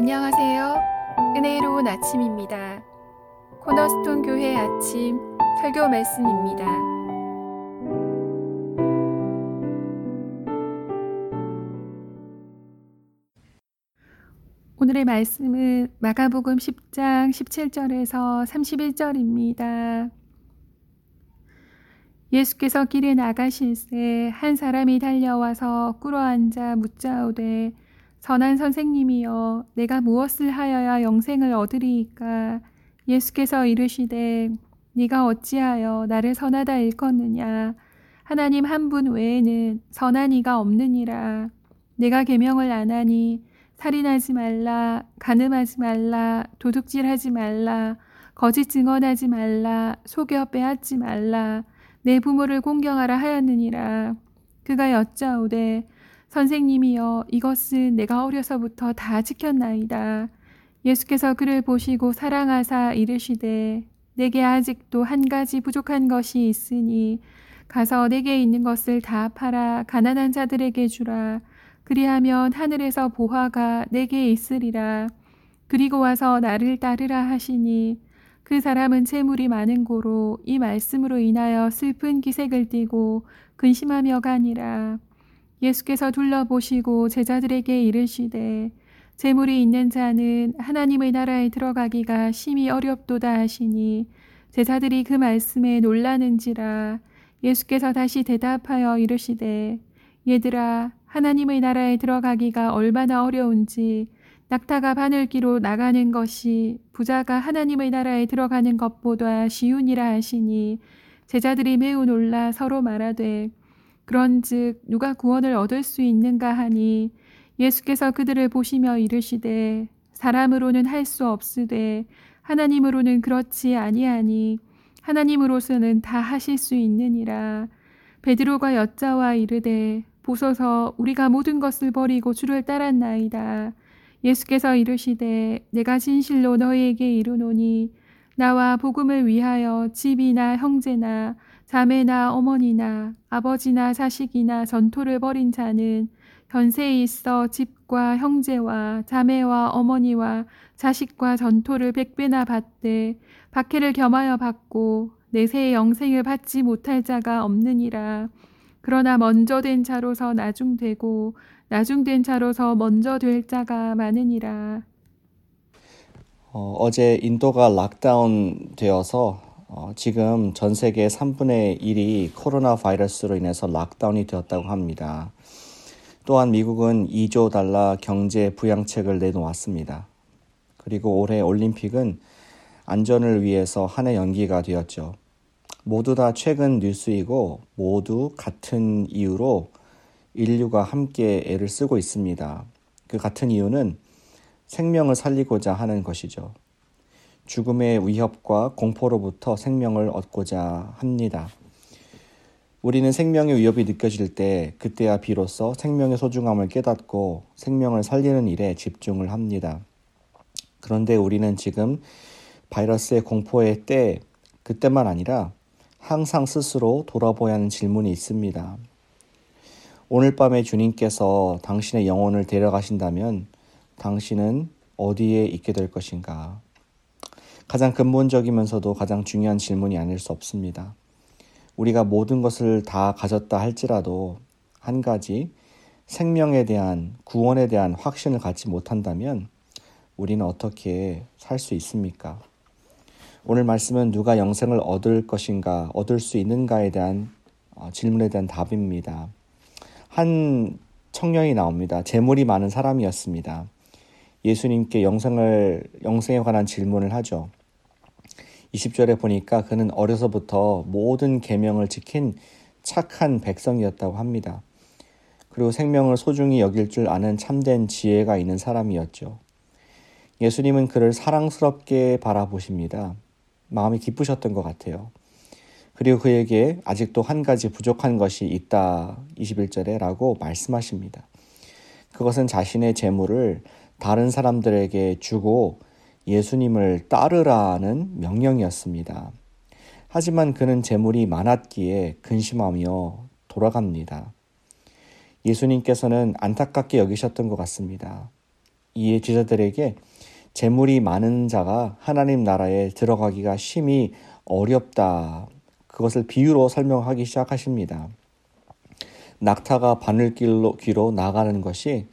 안녕하세요. 은혜로운 아침입니다. 코너스톤 교회 아침 설교 말씀입니다. 오늘의 말씀은 마가복음 10장 17절에서 31절입니다. 예수께서 길에 나가실새 한 사람이 달려와서 꿇어 앉아 묻자오되 선한 선생님이여 내가 무엇을 하여야 영생을 얻으리이까? 예수께서 이르시되 네가 어찌하여 나를 선하다 일컫느냐? 하나님 한 분 외에는 선한 이가 없느니라. 내가 계명을 안 하니 살인하지 말라 간음하지 말라 도둑질하지 말라 거짓 증언하지 말라 속여 빼앗지 말라 내 부모를 공경하라 하였느니라. 그가 여짜오되 선생님이여 이것은 내가 어려서부터 다 지켰나이다. 예수께서 그를 보시고 사랑하사 이르시되 내게 아직도 한 가지 부족한 것이 있으니 가서 내게 있는 것을 다 팔아 가난한 자들에게 주라. 그리하면 하늘에서 보화가 내게 있으리라. 그리고 와서 나를 따르라 하시니 그 사람은 재물이 많은 고로 이 말씀으로 인하여 슬픈 기색을 띠고 근심하며 가니라. 예수께서 둘러보시고 제자들에게 이르시되 재물이 있는 자는 하나님의 나라에 들어가기가 심히 어렵도다 하시니 제자들이 그 말씀에 놀라는지라 예수께서 다시 대답하여 이르시되 얘들아 하나님의 나라에 들어가기가 얼마나 어려운지 낙타가 바늘기로 나가는 것이 부자가 하나님의 나라에 들어가는 것보다 쉬우니라 하시니 제자들이 매우 놀라 서로 말하되 그런즉 누가 구원을 얻을 수 있는가 하니 예수께서 그들을 보시며 이르시되 사람으로는 할 수 없으되 하나님으로는 그렇지 아니하니 하나님으로서는 다 하실 수 있느니라. 베드로가 여자와 이르되 보소서 우리가 모든 것을 버리고 주를 따랐나이다. 예수께서 이르시되 내가 진실로 너희에게 이르노니 나와 복음을 위하여 집이나 형제나 자매나 어머니나 아버지나 자식이나 전토를 벌인 자는 현세에 있어 집과 형제와 자매와 어머니와 자식과 전토를 백배나 받되 박해를 겸하여 받고 내세의 영생을 받지 못할 자가 없느니라. 그러나 먼저 된 자로서 나중되고 나중된 자로서 먼저 될 자가 많으니라. 어, 어제 인도가 lockdown 되어서 어, 지금 전 세계 3분의 1이 코로나 바이러스로 인해서 lockdown이 되었다고 합니다. 또한 미국은 2조 달러 경제 부양책을 내놓았습니다. 그리고 올해 올림픽은 안전을 위해서 한 해 연기가 되었죠. 모두 다 최근 뉴스이고 모두 같은 이유로 인류가 함께 애를 쓰고 있습니다. 그 같은 이유는 생명을 살리고자 하는 것이죠. 죽음의 위협과 공포로부터 생명을 얻고자 합니다. 우리는 생명의 위협이 느껴질 때 그때야 비로소 생명의 소중함을 깨닫고 생명을 살리는 일에 집중을 합니다. 그런데 우리는 지금 바이러스의 공포의 때 그때만 아니라 항상 스스로 돌아보야 하는 질문이 있습니다. 오늘 밤에 주님께서 당신의 영혼을 데려가신다면 당신은 어디에 있게 될 것인가? 가장 근본적이면서도 가장 중요한 질문이 아닐 수 없습니다. 우리가 모든 것을 다 가졌다 할지라도 한 가지 생명에 대한 구원에 대한 확신을 갖지 못한다면 우리는 어떻게 살 수 있습니까? 오늘 말씀은 누가 영생을 얻을 것인가, 얻을 수 있는가에 대한 어, 질문에 대한 답입니다. 한 청년이 나옵니다. 재물이 많은 사람이었습니다. 예수님께 영생을 영생에 관한 질문을 하죠. 20절에 보니까 그는 어려서부터 모든 계명을 지킨 착한 백성이었다고 합니다. 그리고 생명을 소중히 여길 줄 아는 참된 지혜가 있는 사람이었죠. 예수님은 그를 사랑스럽게 바라보십니다. 마음이 기쁘셨던 것 같아요. 그리고 그에게 아직도 한 가지 부족한 것이 있다. 21절에 라고 말씀하십니다. 그것은 자신의 재물을 다른 사람들에게 주고 예수님을 따르라는 명령이었습니다. 하지만 그는 재물이 많았기에 근심하며 돌아갑니다. 예수님께서는 안타깝게 여기셨던 것 같습니다. 이에 제자들에게 재물이 많은 자가 하나님 나라에 들어가기가 심히 어렵다. 그것을 비유로 설명하기 시작하십니다. 낙타가 바늘길로 귀로 나가는 것이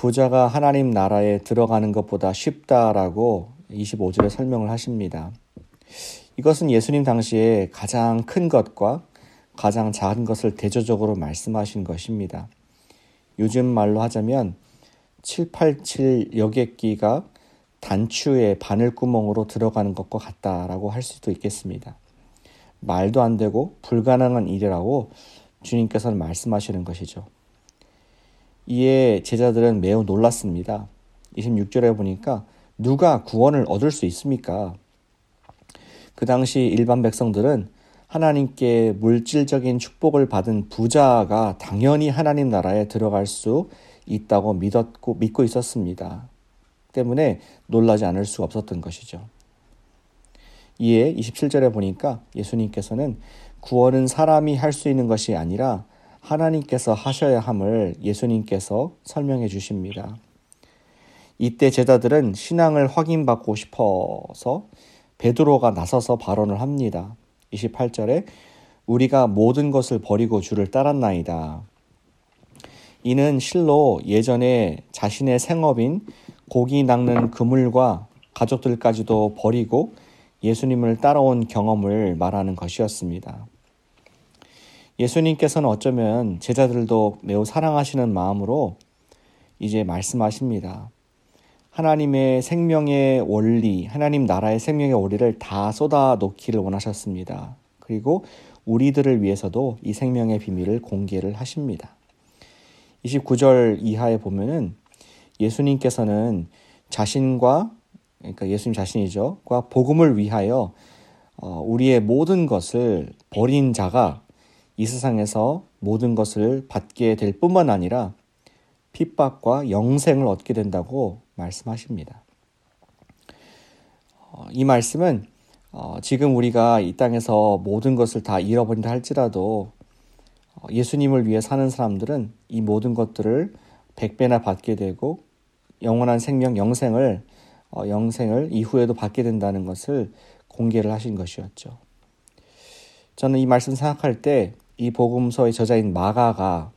부자가 하나님 나라에 들어가는 것보다 쉽다라고 25절에 설명을 하십니다. 이것은 예수님 당시에 가장 큰 것과 가장 작은 것을 대조적으로 말씀하신 것입니다. 요즘 말로 하자면 787 여객기가 단추의 바늘구멍으로 들어가는 것과 같다라고 할 수도 있겠습니다. 말도 안 되고 불가능한 일이라고 주님께서는 말씀하시는 것이죠. 이에 제자들은 매우 놀랐습니다. 26절에 보니까 누가 구원을 얻을 수 있습니까? 그 당시 일반 백성들은 하나님께 물질적인 축복을 받은 부자가 당연히 하나님 나라에 들어갈 수 있다고 믿었고 믿고 있었습니다. 때문에 놀라지 않을 수 없었던 것이죠. 이에 27절에 보니까 예수님께서는 구원은 사람이 할 수 있는 것이 아니라 하나님께서 하셔야 함을 예수님께서 설명해 주십니다. 이때 제자들은 신앙을 확인받고 싶어서 베드로가 나서서 발언을 합니다. 28절에 우리가 모든 것을 버리고 주를 따랐나이다. 이는 실로 예전에 자신의 생업인 고기 낚는 그물과 가족들까지도 버리고 예수님을 따라온 경험을 말하는 것이었습니다. 예수님께서는 어쩌면 제자들도 매우 사랑하시는 마음으로 이제 말씀하십니다. 하나님의 생명의 원리, 하나님 나라의 생명의 원리를 다 쏟아 놓기를 원하셨습니다. 그리고 우리들을 위해서도 이 생명의 비밀을 공개를 하십니다. 29절 이하에 보면은 예수님께서는 자신과 그러니까 예수님 자신이죠. 과 복음을 위하여 어, 우리의 모든 것을 버린 자가 이 세상에서 모든 것을 받게 될 뿐만 아니라 핍박과 영생을 얻게 된다고 말씀하십니다. 어, 이 말씀은 어, 지금 우리가 이 땅에서 모든 것을 다 잃어버린다 할지라도 예수님을 위해 사는 사람들은 이 모든 것들을 백배나 받게 되고 영원한 생명, 영생을 어, 영생을 이후에도 받게 된다는 것을 공개를 하신 것이었죠. 저는 이 말씀 생각할 때 이 복음서의 저자인 마가가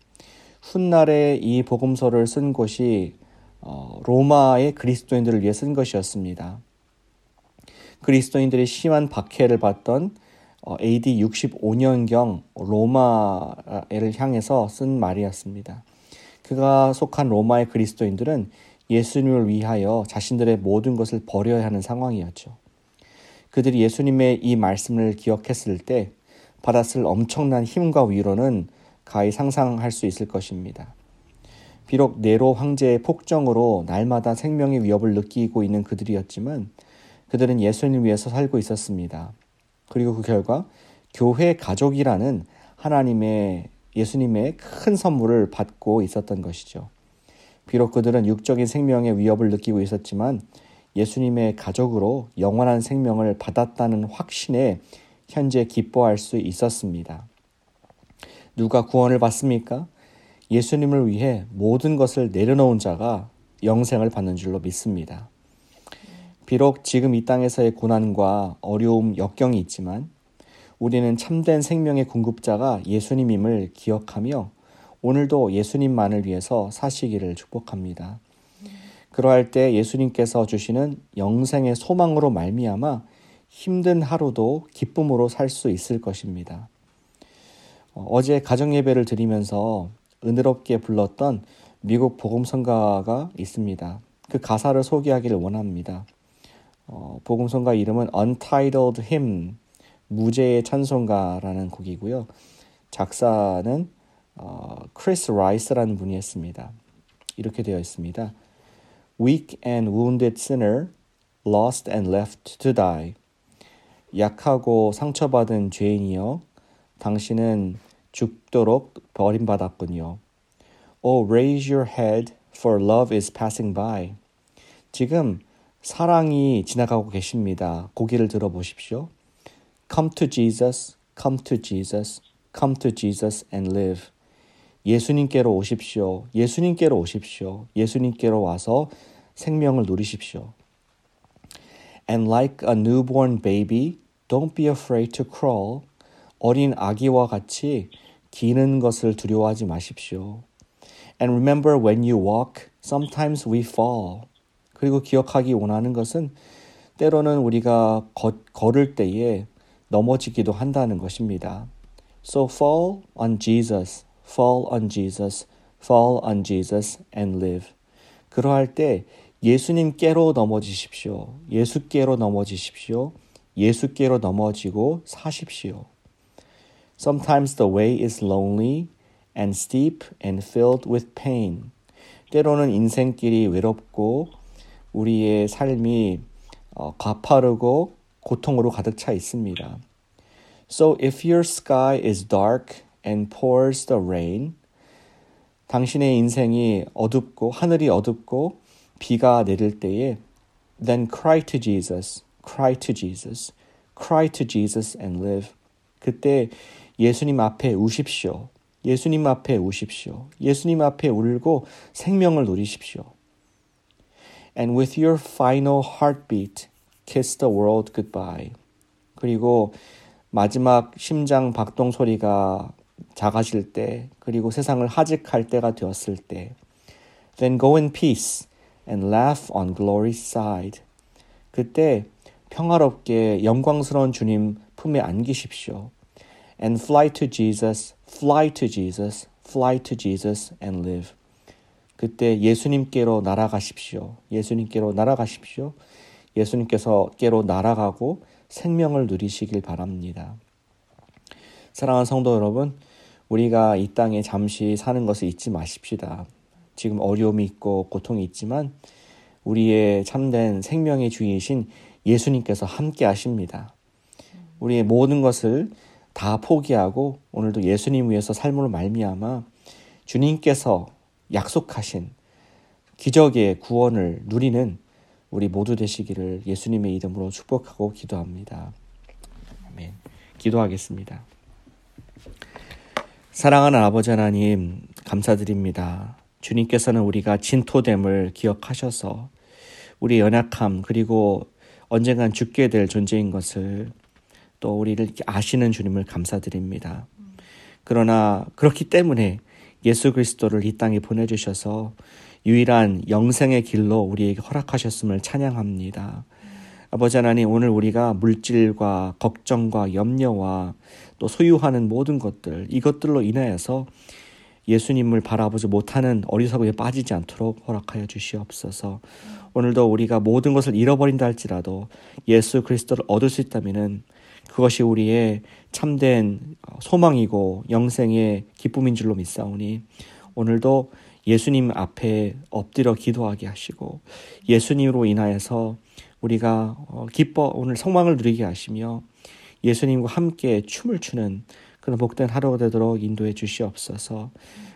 훗날에 이 복음서를 쓴 곳이 어, 로마의 그리스도인들을 위해 쓴 것이었습니다. 그리스도인들이 심한 박해를 받던 어, AD 65년경 로마를 향해서 쓴 말이었습니다. 그가 속한 로마의 그리스도인들은 예수님을 위하여 자신들의 모든 것을 버려야 하는 상황이었죠. 그들이 예수님의 이 말씀을 기억했을 때 받았을 엄청난 힘과 위로는 가히 상상할 수 있을 것입니다. 비록 네로 황제의 폭정으로 날마다 생명의 위협을 느끼고 있는 그들이었지만 그들은 예수님을 위해서 살고 있었습니다. 그리고 그 결과 교회 가족이라는 하나님의 예수님의 큰 선물을 받고 있었던 것이죠. 비록 그들은 육적인 생명의 위협을 느끼고 있었지만 예수님의 가족으로 영원한 생명을 받았다는 확신에 현재 기뻐할 수 있었습니다. 누가 구원을 받습니까? 예수님을 위해 모든 것을 내려놓은 자가 영생을 받는 줄로 믿습니다. 비록 지금 이 땅에서의 고난과 어려움, 역경이 있지만 우리는 참된 생명의 공급자가 예수님임을 기억하며 오늘도 예수님만을 위해서 사시기를 축복합니다. 그러할 때 예수님께서 주시는 영생의 소망으로 말미암아 힘든 하루도 기쁨으로 살 수 있을 것입니다. 어, 어제 가정 예배를 드리면서 은혜롭게 불렀던 미국 복음성가가 있습니다. 그 가사를 소개하기를 원합니다. 어, 복음성가 이름은 Untitled Hymn, 무제의 찬송가라는 곡이고요. 작사는 어, 크리스 라이스라는 분이 했습니다. 이렇게 되어 있습니다. Weak and wounded sinner, lost and left to die. 약하고 상처받은 죄인이여, 당신은 죽도록 버림받았군요. Oh, raise your head, for love is passing by. 지금 사랑이 지나가고 계십니다. 고개를 들어보십시오. Come to Jesus, come to Jesus, come to Jesus and live. 예수님께로 오십시오. 예수님께로 오십시오. 예수님께로 와서 생명을 누리십시오. And like a newborn baby, don't be afraid to crawl. 어린 아기와 같이 기는 것을 두려워하지 마십시오. And remember when you walk, sometimes we fall. 그리고 기억하기 원하는 것은 때로는 우리가 거, 걸을 때에 넘어지기도 한다는 것입니다. So fall on Jesus, fall on Jesus, fall on Jesus and live. 그러할 때 예수님께로 넘어지십시오. 예수께로 넘어지십시오. 예수께로 넘어지고 사십시오. Sometimes the way is lonely and steep and filled with pain. 때로는 인생길이 외롭고 우리의 삶이 어, 가파르고 고통으로 가득 차 있습니다. So if your sky is dark and pours the rain, 당신의 인생이 어둡고 하늘이 어둡고 비가 내릴 때에 then cry to Jesus, cry to Jesus, cry to Jesus and live. 그때 예수님 앞에 우십시오. 예수님 앞에 우십시오. 예수님 앞에 울고 생명을 누리십시오. And with your final heartbeat, kiss the world goodbye. 그리고 마지막 심장 박동 소리가 작아질 때, 그리고 세상을 하직할 때가 되었을 때, then go in peace and laugh on glory's side. 그때 평화롭게 영광스러운 주님 품에 안기십시오. And fly to Jesus, fly to Jesus, fly to Jesus and live. 그때 예수님께로 날아가십시오. 예수님께로 날아가십시오. 예수님께서께로 날아가고 생명을 누리시길 바랍니다. 사랑하는 성도 여러분, 우리가 이 땅에 잠시 사는 것을 잊지 마십시다. 지금 어려움이 있고 고통이 있지만 우리의 참된 생명의 주이신 예수님께서 함께 하십니다. 우리의 모든 것을 다 포기하고 오늘도 예수님 위해서 삶으로 말미암아 주님께서 약속하신 기적의 구원을 누리는 우리 모두 되시기를 예수님의 이름으로 축복하고 기도합니다. 아멘. 기도하겠습니다. 사랑하는 아버지 하나님, 감사드립니다. 주님께서는 우리가 진토됨을 기억하셔서 우리 연약함 그리고 언젠간 죽게 될 존재인 것을 또 우리를 아시는 주님을 감사드립니다. 그러나 그렇기 때문에 예수 그리스도를 이 땅에 보내주셔서 유일한 영생의 길로 우리에게 허락하셨음을 찬양합니다. 아버지 하나님, 오늘 우리가 물질과 걱정과 염려와 또 소유하는 모든 것들, 이것들로 인하여서 예수님을 바라보지 못하는 어리석음에 빠지지 않도록 허락하여 주시옵소서. 오늘도 우리가 모든 것을 잃어버린다 할지라도 예수 그리스도를 얻을 수 있다면은 그것이 우리의 참된 소망이고 영생의 기쁨인 줄로 믿사오니 오늘도 예수님 앞에 엎드려 기도하게 하시고 예수님으로 인하여서 우리가 어, 기뻐 오늘 성망을 누리게 하시며 예수님과 함께 춤을 추는 그런 복된 하루가 되도록 인도해 주시옵소서.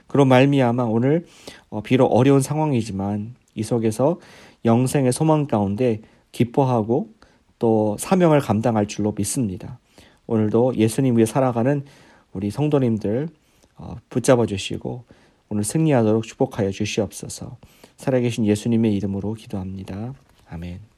그런 말미암아 오늘 어, 비록 어려운 상황이지만 이 속에서 영생의 소망 가운데 기뻐하고 또 사명을 감당할 줄로 믿습니다. 오늘도 예수님 위해 살아가는 우리 성도님들 어, 붙잡아 주시고 오늘 승리하도록 축복하여 주시옵소서. 살아계신 예수님의 이름으로 기도합니다. 아멘.